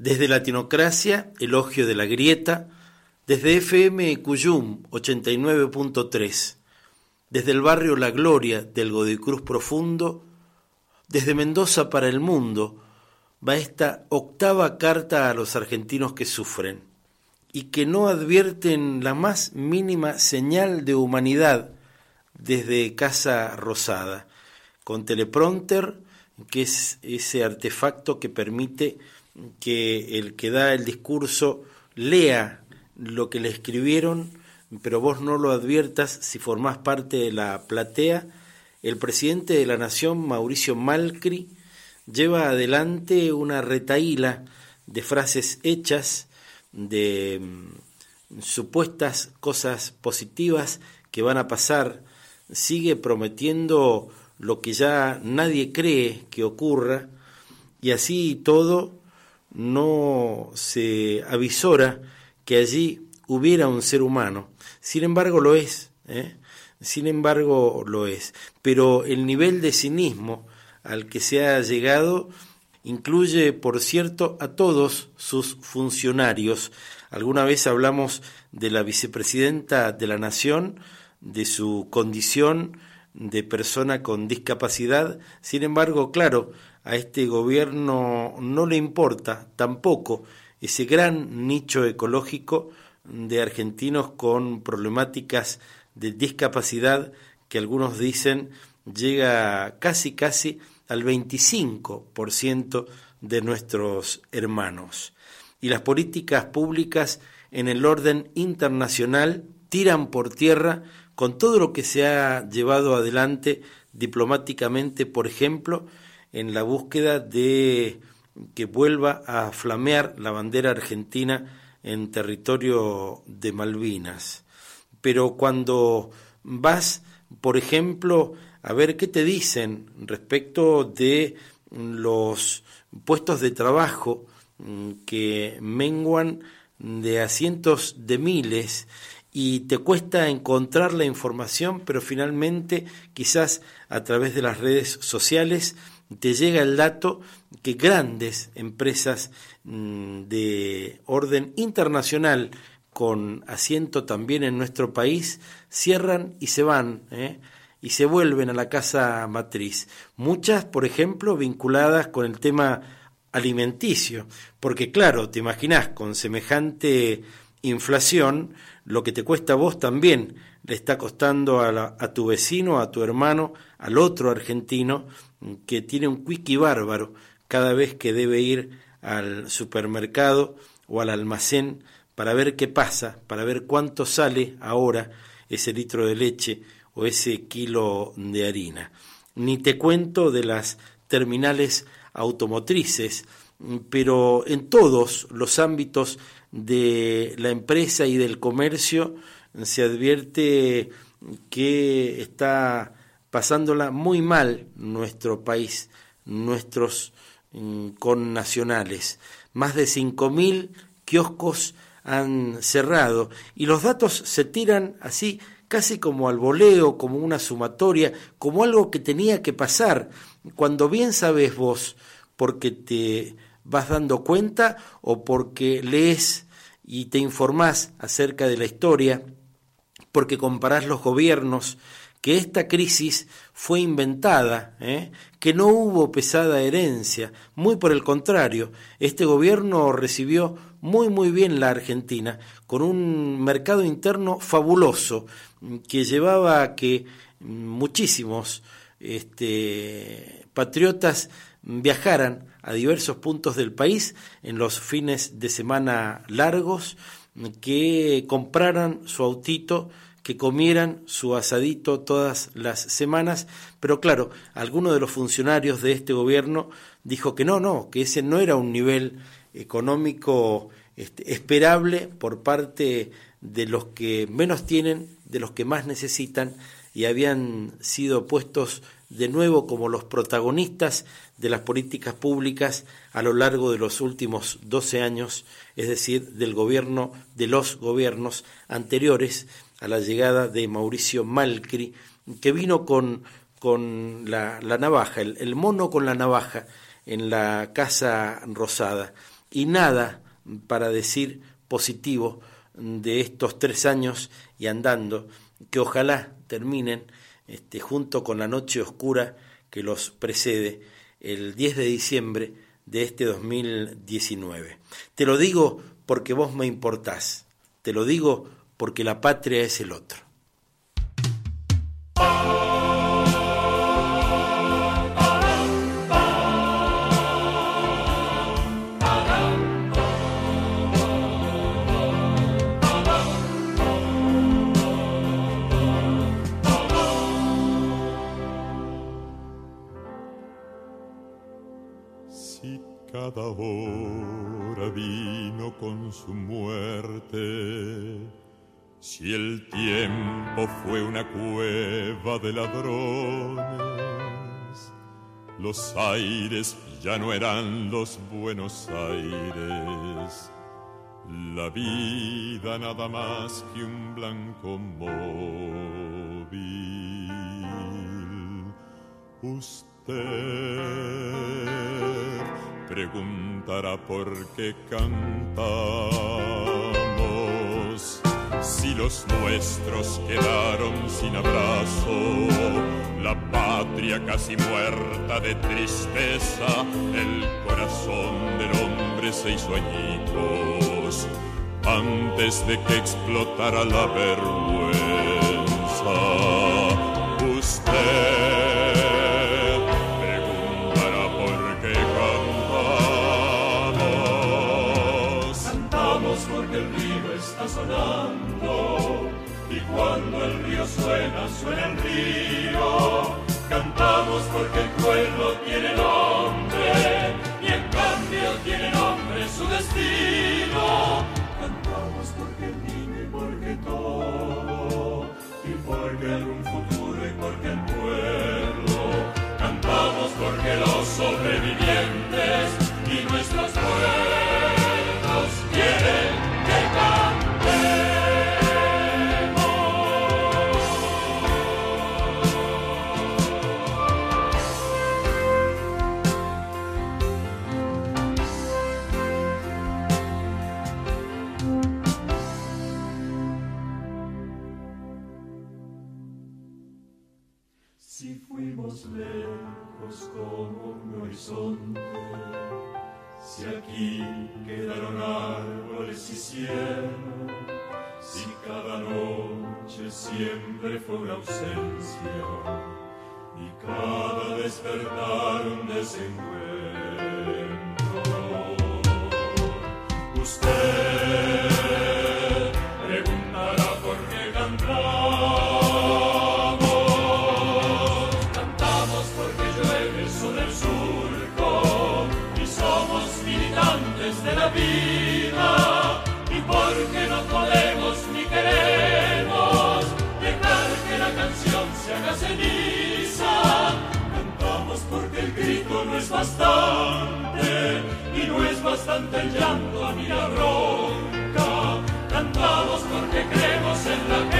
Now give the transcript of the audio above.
Desde Latinocracia, Elogio de la Grieta, desde FM Cuyum 89.3, desde el barrio La Gloria del Godicruz Profundo, desde Mendoza para el mundo, va esta octava carta a los argentinos que sufren y que no advierten la más mínima señal de humanidad desde Casa Rosada, con teleprompter, que es ese artefacto que permite que el que da el discurso lea lo que le escribieron, pero vos no lo adviertas si formás parte de la platea. El presidente de la Nación, Mauricio Malcri, lleva adelante una retaíla de frases hechas, de mm, supuestas cosas positivas que van a pasar, sigue prometiendo lo que ya nadie cree que ocurra, y así todo no se avisora que allí hubiera un ser humano. Sin embargo lo es, ¿eh? sin embargo lo es. Pero el nivel de cinismo al que se ha llegado incluye, por cierto, a todos sus funcionarios. Alguna vez hablamos de la vicepresidenta de la Nación, de su condición de persona con discapacidad. Sin embargo, claro, a este gobierno no le importa tampoco ese gran nicho ecológico de argentinos con problemáticas de discapacidad que algunos dicen llega casi casi al 25% de nuestros hermanos. Y las políticas públicas en el orden internacional tiran por tierra con todo lo que se ha llevado adelante diplomáticamente, por ejemplo, en la búsqueda de que vuelva a flamear la bandera argentina en territorio de Malvinas. Pero cuando vas, por ejemplo, a ver qué te dicen respecto de los puestos de trabajo mm, que menguan de a cientos de miles y te cuesta encontrar la información, pero finalmente quizás a través de las redes sociales te llega el dato que grandes empresas mm, de orden internacional con asiento también en nuestro país cierran y se van ¿eh? y se vuelven a la casa matriz. Muchas, por ejemplo, vinculadas con el tema alimenticio, porque claro, te imaginas con semejante inflación, lo que te cuesta a vos también le está costando a, tu vecino, a tu hermano, al otro argentino, que tiene un quickie bárbaro cada vez que debe ir al supermercado o al almacén para ver qué pasa, para ver cuánto sale ahora ese litro de leche o ese kilo de harina. Ni te cuento de las terminales automotrices, pero en todos los ámbitos de la empresa y del comercio se advierte que está pasándola muy mal nuestro país, nuestros mm, connacionales. Más de 5.000 kioscos han cerrado y los datos se tiran así casi como al voleo, como una sumatoria, como algo que tenía que pasar, cuando bien sabes vos, porque te vas dando cuenta o porque lees y te informás acerca de la historia, porque comparás los gobiernos, que esta crisis fue inventada, ¿eh? que no hubo pesada herencia, muy por el contrario, este gobierno recibió muy muy bien la Argentina, con un mercado interno fabuloso, que llevaba a que muchísimos este, patriotas viajaran a diversos puntos del país en los fines de semana largos, que compraran su autito que comieran su asadito todas las semanas, pero claro, alguno de los funcionarios de este gobierno dijo que no, no, que ese no era un nivel económico este, esperable por parte de los que menos tienen, de los que más necesitan, y habían sido puestos de nuevo como los protagonistas de las políticas públicas a lo largo de los últimos 12 años, es decir, del gobierno, de los gobiernos anteriores, a la llegada de Mauricio Malcri, que vino con, con la, navaja, el, mono con la navaja en la Casa Rosada. y nada para decir positivo de estos tres años y andando, que ojalá terminen este, junto con la noche oscura que los precede el 10 de diciembre de este 2019. Te lo digo porque vos me importás, te lo digo porque la patria es el otro. Su muerte. Si el tiempo fue una cueva de ladrones, los aires ya no eran los buenos aires. La vida nada más que un blanco móvil. Usted preguntará por qué cantamos. Si los nuestros quedaron sin abrazo, la patria casi muerta de tristeza, el corazón del hombre se hizo añicos antes de que explotara la vergüenza. Usted y cuando el río suena, suena el río. Cantamos porque el pueblo tiene nombre y en cambio tiene nombre su destino. Cantamos porque el niño y porque todo y porque algún futuro y porque el pueblo. Cantamos porque los sobrevivientes lejos como un horizonte. Si aquí quedaron árboles y cielo, si cada noche siempre fue una ausencia y cada despertar un desencuentro. Usted Cantamos porque el grito no es bastante y no es bastante el llanto a mi roca. Cantamos porque creemos en la gente